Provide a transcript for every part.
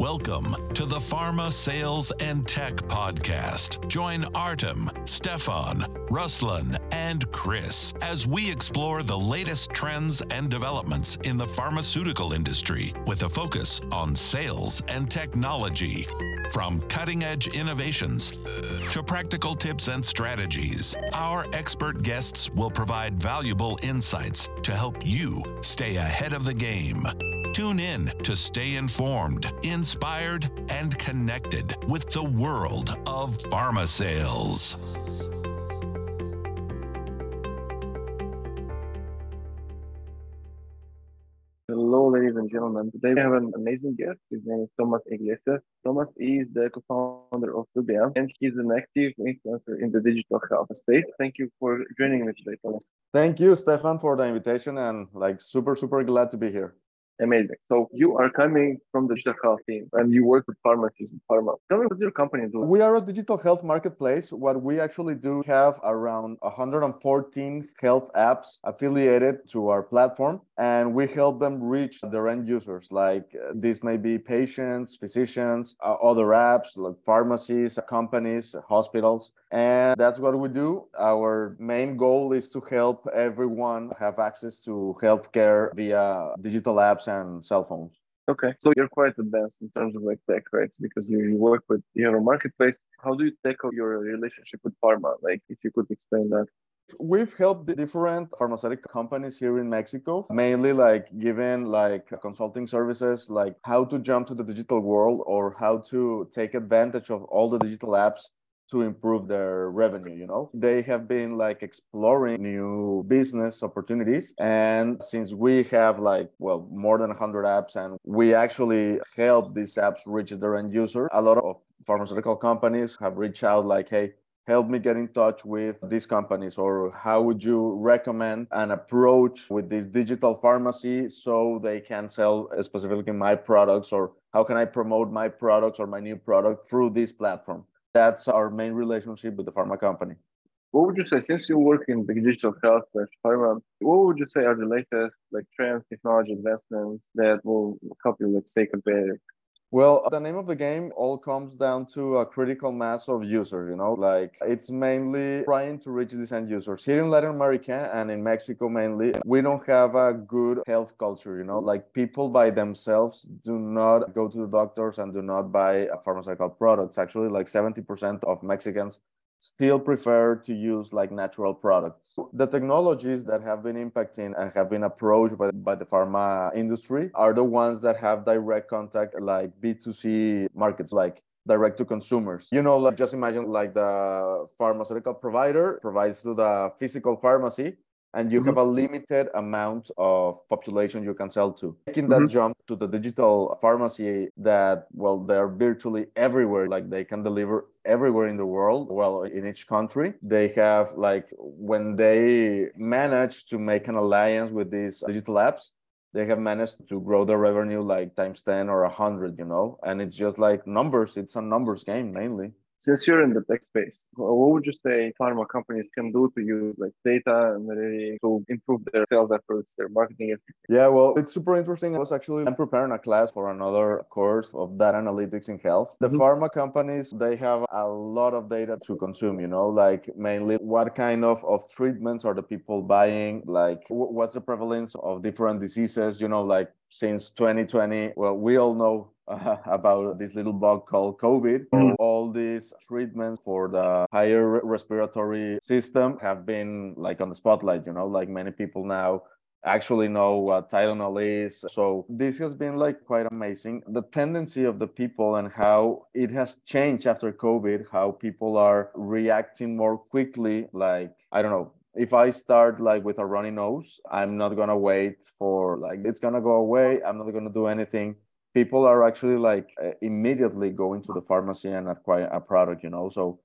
Welcome to the Pharma Sales and Tech Podcast. Join Artem, Stefan, Ruslan, and Chris as we explore the latest trends and developments in the pharmaceutical industry with a focus on sales and technology. From cutting edge innovations to practical tips and strategies, our expert guests will provide valuable insights to help you stay ahead of the game. Tune in to stay informed, inspired, and connected with the world of pharma sales. Hello, ladies and gentlemen. Today we have an amazing guest. His name is Tomas Iglesias. Tomas is the co-founder of Zubia, and he's an active influencer in the digital health space. Thank you for joining me today, Tomas. Thank you, Stefan, for the invitation, and like super, super glad to be here. Amazing. So you are coming from the digital team and you work with pharmacies and pharma. Tell me what your company do. We are a digital health marketplace. What we actually do have around 114 health apps affiliated to our platform and we help them reach their end users. Like uh, these may be patients, physicians, uh, other apps like pharmacies, companies, hospitals. And that's what we do. Our main goal is to help everyone have access to healthcare via digital apps and cell phones. Okay, so you're quite advanced in terms of like tech, right? Because you, you work with you have a marketplace. How do you tackle your relationship with pharma? Like, if you could explain that. We've helped the different pharmaceutical companies here in Mexico, mainly like giving like consulting services, like how to jump to the digital world or how to take advantage of all the digital apps to improve their revenue you know? They have been like exploring new business opportunities and since we have like well more than 100 apps and we actually help these apps reach their end user a lot of pharmaceutical companies have reached out like hey help me get in touch with these companies or how would you recommend an approach with this digital pharmacy so they can sell specifically my products or how can i promote my products or my new product through this platform that's our main relationship with the pharma company. What would you say, since you work in the digital health pharma, what would you say are the latest like trends, technology advancements that will help you like stay competitive? Well, the name of the game all comes down to a critical mass of users, you know, like it's mainly trying to reach these end users. Here in Latin America and in Mexico mainly, we don't have a good health culture, you know, like people by themselves do not go to the doctors and do not buy pharmaceutical products. Actually, like 70% of Mexicans still prefer to use like natural products. The technologies that have been impacting and have been approached by, by the pharma industry are the ones that have direct contact like B2C markets like direct to consumers. You know, like just imagine like the pharmaceutical provider provides to the physical pharmacy and you mm-hmm. have a limited amount of population you can sell to. Making that mm-hmm. jump to the digital pharmacy that, well, they're virtually everywhere, like they can deliver everywhere in the world, well, in each country. They have, like, when they manage to make an alliance with these digital apps, they have managed to grow their revenue like times 10 or 100, you know, and it's just like numbers, it's a numbers game mainly since you're in the tech space, what would you say pharma companies can do to use like data and really to improve their sales efforts, their marketing efforts? Yeah, well, it's super interesting. I was actually I'm preparing a class for another course of data analytics in health. The mm-hmm. pharma companies they have a lot of data to consume. You know, like mainly what kind of of treatments are the people buying? Like what's the prevalence of different diseases? You know, like since 2020, well, we all know uh, about this little bug called COVID. Mm. All these treatments for the higher respiratory system have been like on the spotlight, you know, like many people now actually know what Tylenol is. So this has been like quite amazing. The tendency of the people and how it has changed after COVID, how people are reacting more quickly. Like, I don't know, if I start like with a runny nose, I'm not gonna wait for like it's gonna go away. I'm not gonna do anything people are actually like uh, immediately going to the pharmacy and acquire a product you know so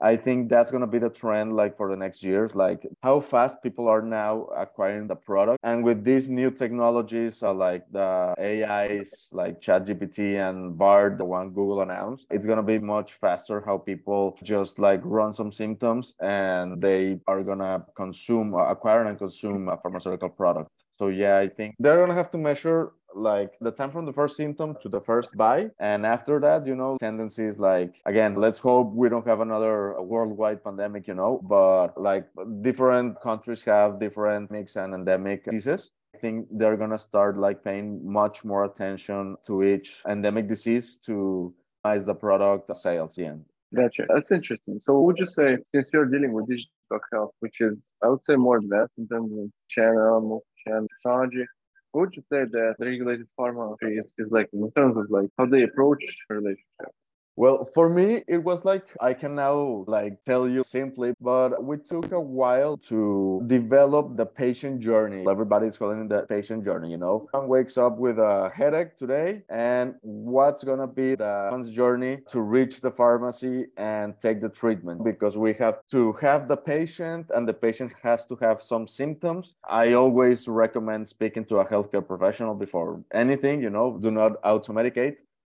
i think that's going to be the trend like for the next years like how fast people are now acquiring the product. And with these new technologies uh, like the ais like chatgpt and bard the one google announced it's going to be much faster how people just like run some symptoms and they are going to consume uh, acquire and consume a pharmaceutical product so yeah, I think they're gonna have to measure like the time from the first symptom to the first buy and after that you know tendencies like again let's hope we don't have another worldwide pandemic you know but like different countries have different mix and endemic diseases I think they're gonna start like paying much more attention to each endemic disease to maximize the product sales end. Gotcha. That's interesting. So would you say since you're dealing with digital health, which is I would say more advanced in terms of channel, multi-channel technology, would you say that regulated pharma is, is like in terms of like how they approach relationships? Well, for me, it was like I can now like tell you simply, but we took a while to develop the patient journey. Everybody's calling it the patient journey, you know. One wakes up with a headache today, and what's gonna be the one's journey to reach the pharmacy and take the treatment? Because we have to have the patient, and the patient has to have some symptoms. I always recommend speaking to a healthcare professional before anything, you know. Do not automedicate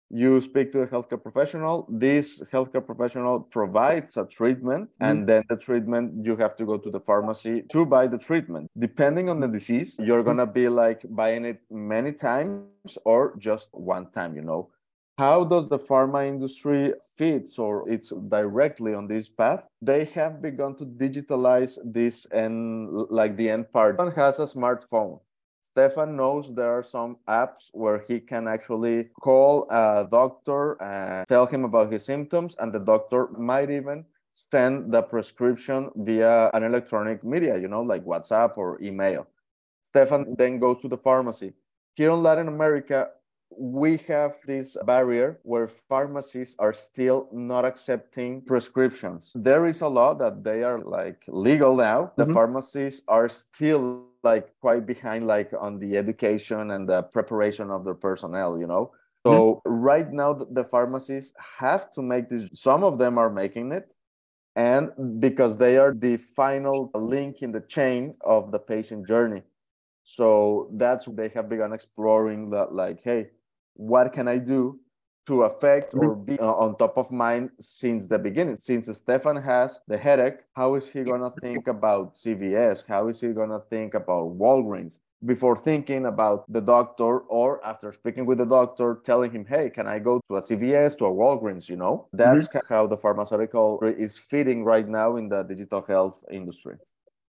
you speak to a healthcare professional this healthcare professional provides a treatment mm-hmm. and then the treatment you have to go to the pharmacy to buy the treatment. Depending on the disease you're going to be like buying it many times or just one time you know? How does the pharma industry fits or it's directly on this path? They have begun to digitalize this and like the end part. One has a smartphone Stefan knows there are some apps where he can actually call a doctor and tell him about his symptoms, and the doctor might even send the prescription via an electronic media, you know, like WhatsApp or email. Stefan then goes to the pharmacy. Here in Latin America, we have this barrier where pharmacies are still not accepting prescriptions. There is a law that they are like legal now. The mm-hmm. pharmacies are still like quite behind like on the education and the preparation of their personnel, you know. So mm-hmm. right now the pharmacies have to make this some of them are making it and because they are the final link in the chain of the patient journey. So that's they have begun exploring that like hey what can I do to affect or mm-hmm. be uh, on top of mind since the beginning. Since Stefan has the headache, how is he going to think about CVS? How is he going to think about Walgreens? Before thinking about the doctor, or after speaking with the doctor, telling him, Hey, can I go to a CVS, to a Walgreens? You know, that's mm-hmm. how the pharmaceutical is fitting right now in the digital health industry.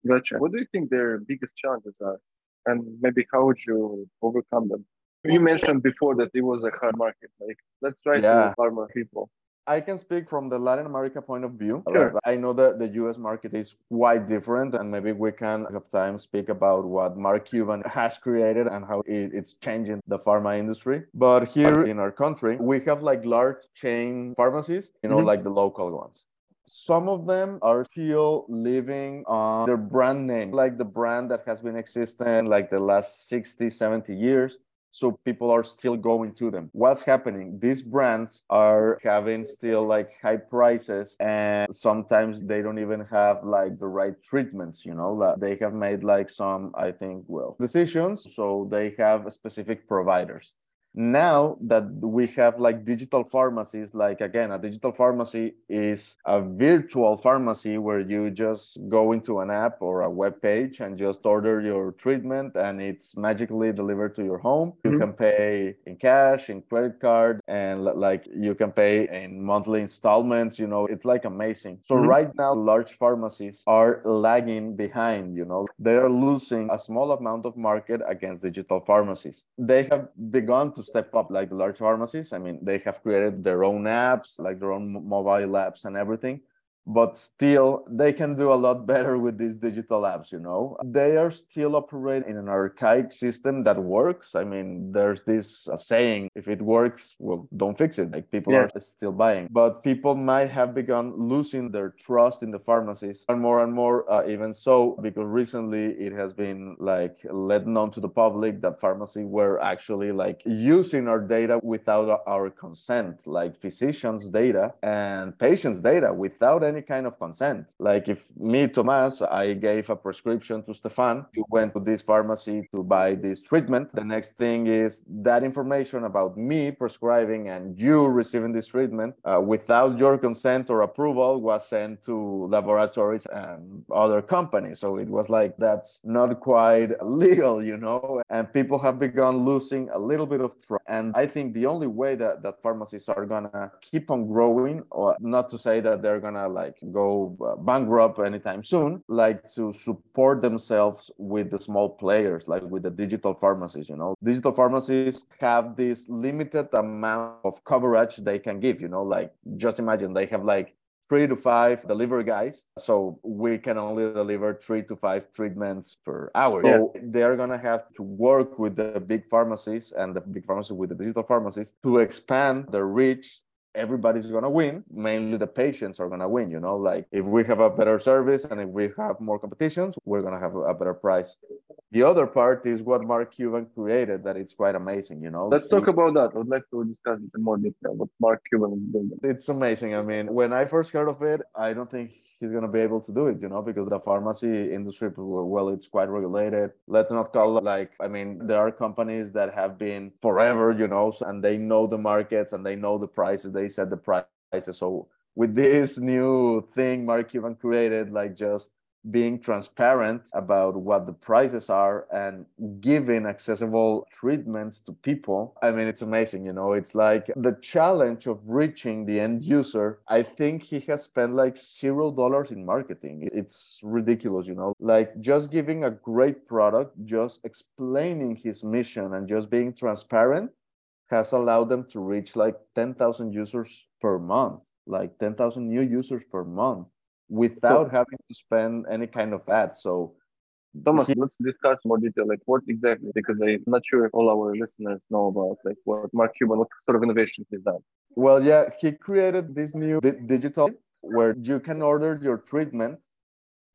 Gotcha. What do you think their biggest challenges are? And maybe how would you overcome them? You mentioned before that it was a hard market. Like, let's try yeah. to pharma people. I can speak from the Latin America point of view. Sure. I know that the US market is quite different, and maybe we can have time speak about what Mark Cuban has created and how it's changing the pharma industry. But here in our country, we have like large chain pharmacies, you know, mm-hmm. like the local ones. Some of them are still living on their brand name, like the brand that has been existing like the last 60, 70 years so people are still going to them. What's happening? These brands are having still like high prices and sometimes they don't even have like the right treatments you know that they have made like some i think well decisions. So they have specific providers now that we have like digital pharmacies like again a digital pharmacy is a virtual pharmacy where you just go into an app or a web page and just order your treatment and it's magically delivered to your home mm-hmm. you can pay in cash in credit card and like you can pay in monthly installments you know it's like amazing so mm-hmm. right now large pharmacies are lagging behind you know they are losing a small amount of market against digital pharmacies they have begun to step up like the large pharmacies. I mean, they have created their own apps, like their own mobile apps and everything but still they can do a lot better with these digital apps you know? They are still operating in an archaic system that works. I mean there's this uh, saying if it works well don't fix it. Like people yeah. are still buying. But people might have begun losing their trust in the pharmacies and more and more uh, even so because recently it has been like let known to the public that pharmacy were actually like using our data without our consent like physicians data and patients data without any any kind of consent. Like if me, Tomas, I gave a prescription to Stefan, you went to this pharmacy to buy this treatment. The next thing is that information about me prescribing and you receiving this treatment uh, without your consent or approval was sent to laboratories and other companies. So it was like that's not quite legal, you know, and people have begun losing a little bit of trust. And I think the only way that, that pharmacies are gonna keep on growing, or not to say that they're gonna like go uh, bankrupt anytime soon, like to support themselves with the small players, like with the digital pharmacies, you know. Digital pharmacies have this limited amount of coverage they can give, you know, like just imagine they have like three to five delivery guys. So we can only deliver three to five treatments per hour. Yeah. So they're going to have to work with the big pharmacies and the big pharmacies with the digital pharmacies to expand their reach everybody's going to win mainly the patients are going to win you know? Like if we have a better service and if we have more competitions we're going to have a better price. The other part is what mark cuban created that it's quite amazing you know? Let's talk about that. I would like to discuss it in more detail what mark cuban is building it's amazing. I mean when i first heard of it i don't think he's going to be able to do it, you know, because the pharmacy industry, well, it's quite regulated. Let's not call it like, I mean, there are companies that have been forever, you know, and they know the markets and they know the prices, they set the prices. So with this new thing Mark Cuban created, like just being transparent about what the prices are and giving accessible treatments to people. I mean it's amazing you know? It's like the challenge of reaching the end user. I think he has spent like zero dollars in marketing. It's ridiculous you know? Like just giving a great product just explaining his mission and just being transparent has allowed them to reach like 10,000 users per month like 10,000 new users per month without so, having to spend any kind of ads. So Tomas, let's discuss more detail, like what exactly, because I'm not sure if all our listeners know about like what Mark Cuban, what sort of innovation he's done. Well, yeah, he created this new di- digital where you can order your treatment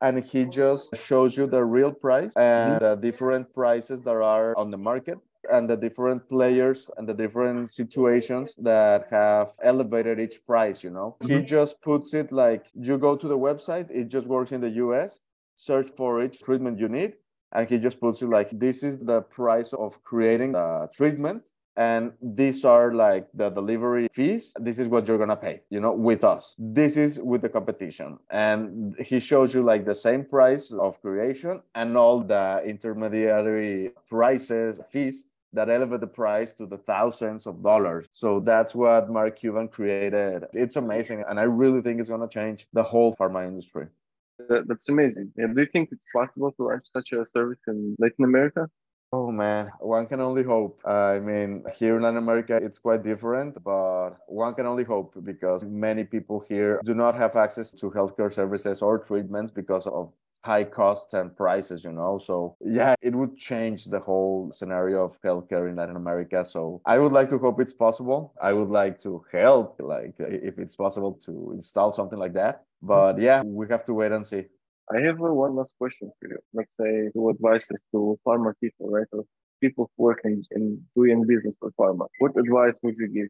and he just shows you the real price and mm-hmm. the different prices that are on the market and the different players and the different situations that have elevated each price you know mm-hmm. he just puts it like you go to the website it just works in the us search for each treatment you need and he just puts you like this is the price of creating the treatment and these are like the delivery fees this is what you're gonna pay you know with us this is with the competition and he shows you like the same price of creation and all the intermediary prices fees that elevate the price to the thousands of dollars. So that's what Mark Cuban created. It's amazing. And I really think it's going to change the whole pharma industry. that's amazing. Yeah, do you think it's possible to launch such a service in Latin America? Oh man, one can only hope. I mean, here in Latin America, it's quite different, but one can only hope because many people here do not have access to healthcare services or treatments because of high costs and prices, you know. So yeah, it would change the whole scenario of healthcare in Latin America. So I would like to hope it's possible. I would like to help, like if it's possible to install something like that. But yeah, we have to wait and see. I have one last question for you. Let's say two advices to pharma people, right? Or people working in doing business for pharma. What advice would you give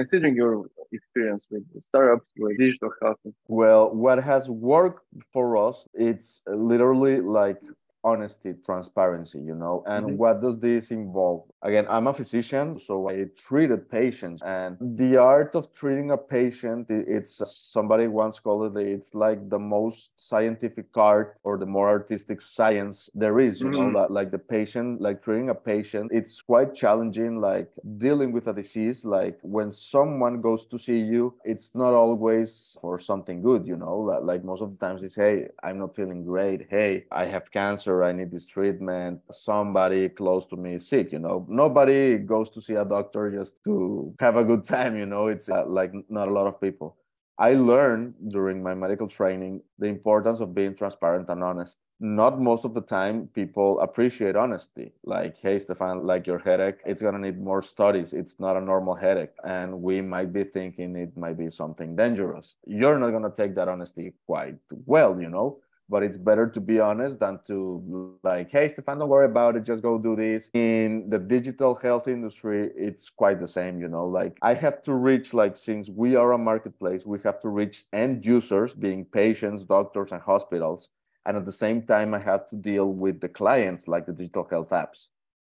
considering your experience with startups, with digital health? Well, what has worked for us, it's literally like honesty, transparency, you know. And mm-hmm. what does this involve? Again, I'm a physician, so I treated patients. And the art of treating a patient, it's somebody once called it, it's like the most scientific art or the more artistic science there is, you mm-hmm. know, like the patient, like treating a patient, it's quite challenging, like dealing with a disease. Like when someone goes to see you, it's not always for something good, you know, like most of the times they say, I'm not feeling great. Hey, I have cancer cancer, I need this treatment, somebody close to me is sick, you know. Nobody goes to see a doctor just to have a good time, you know. It's uh, like not a lot of people. I learned during my medical training the importance of being transparent and honest. Not most of the time people appreciate honesty. Like, hey, Stefan, like your headache, it's going to need more studies. It's not a normal headache. And we might be thinking it might be something dangerous. You're not going to take that honesty quite well, you know? But it's better to be honest than to like hey stefan don't worry about it just go do this. In the digital health industry it's quite the same you know like i have to reach like since we are a marketplace we have to reach end users being patients doctors and hospitals and at the same time i have to deal with the clients like the digital health apps.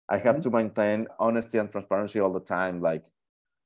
I have mm-hmm. to maintain honesty and transparency all the time like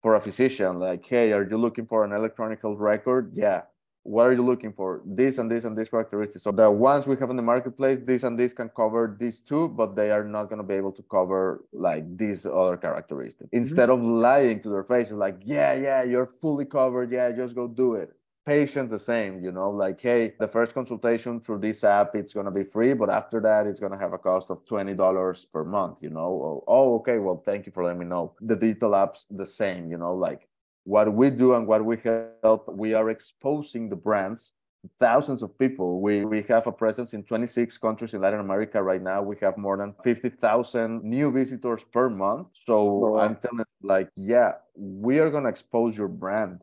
for a physician like hey are you looking for an electronic health record? Yeah what are you looking for? This and this and this characteristics. So the ones we have in the marketplace, this and this can cover these two, but they are not going to be able to cover like these other characteristics. Mm-hmm. Instead of lying to their face, like, yeah, yeah, you're fully covered. Yeah, just go do it. Patients the same, you know, like, hey, the first consultation through this app, it's going to be free, but after that, it's going to have a cost of $20 per month, you know. Oh, okay, well, thank you for letting me know. The digital apps the same, you know, like what we do and what we help, we are exposing the brands thousands of people. We, we have a presence in 26 countries in Latin America right now. We have more than 50,000 new visitors per month. So I'm telling like, yeah, we are going to expose your brand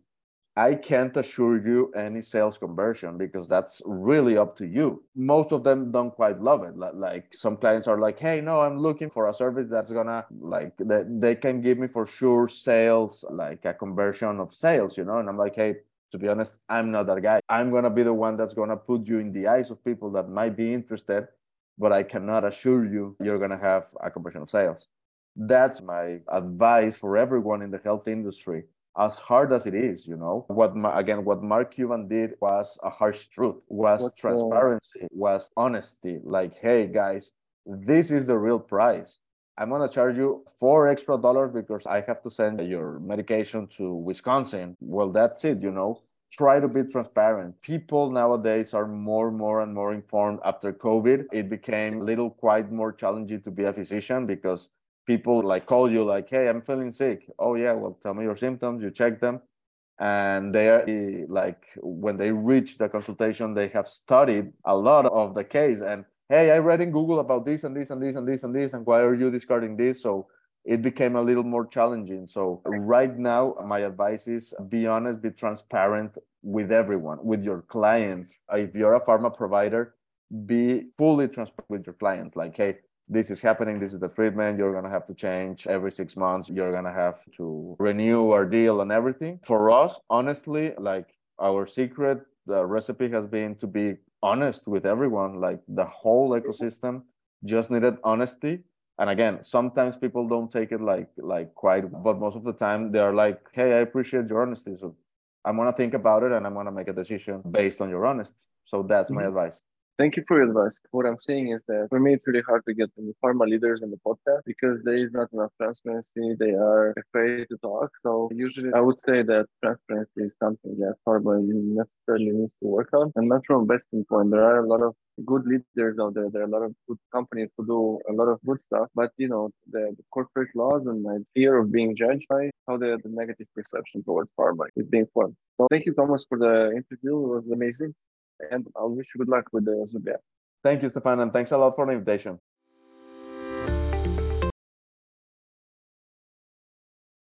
I can't assure you any sales conversion because that's really up to you. Most of them don't quite love it. Like some clients are like, "Hey, no, I'm looking for a service that's gonna like that they can give me for sure sales, like a conversion of sales, you know." And I'm like, "Hey, to be honest, I'm not that guy. I'm gonna be the one that's gonna put you in the eyes of people that might be interested, but I cannot assure you you're gonna have a conversion of sales." That's my advice for everyone in the health industry as hard as it is, you know, what again, what Mark Cuban did was a harsh truth, was What's transparency, the... was honesty. Like, hey guys, this is the real price. I'm gonna charge you four extra dollars because I have to send your medication to Wisconsin. Well, that's it, you know. Try to be transparent. People nowadays are more, more, and more informed after COVID. It became a little quite more challenging to be a physician because people like call you like hey i'm feeling sick. Oh yeah well tell me your symptoms you check them. And they are like when they reach the consultation they have studied a lot of the case and hey i read in google about this and this and this and this and this and why are you discarding this? So it became a little more challenging. So right now my advice is be honest be transparent with everyone with your clients. If you're a pharma provider be fully transparent with your clients like hey this is happening this is the treatment you're going to have to change every six months you're going to have to renew our deal and everything. For us honestly like our secret the recipe has been to be honest with everyone like the whole ecosystem just needed honesty. And again sometimes people don't take it like like quite but most of the time they're like hey i appreciate your honesty so i'm going to think about it and i'm going to make a decision based on your honesty. So that's mm-hmm. my advice Thank you for your advice. What I'm saying is that for me, it's really hard to get the pharma leaders in the podcast because there is not enough transparency. They are afraid to talk. So usually I would say that transparency is something that pharma necessarily needs to work on. And not from Western point, there are a lot of good leaders out there. There are a lot of good companies who do a lot of good stuff. But, you know, the, the corporate laws and my fear of being judged by how the, the negative perception towards pharma is being formed. So thank you, Tomas, for the interview. It was amazing and I wish you good luck with the Zubia. Thank you, Stefan, and thanks a lot for the invitation.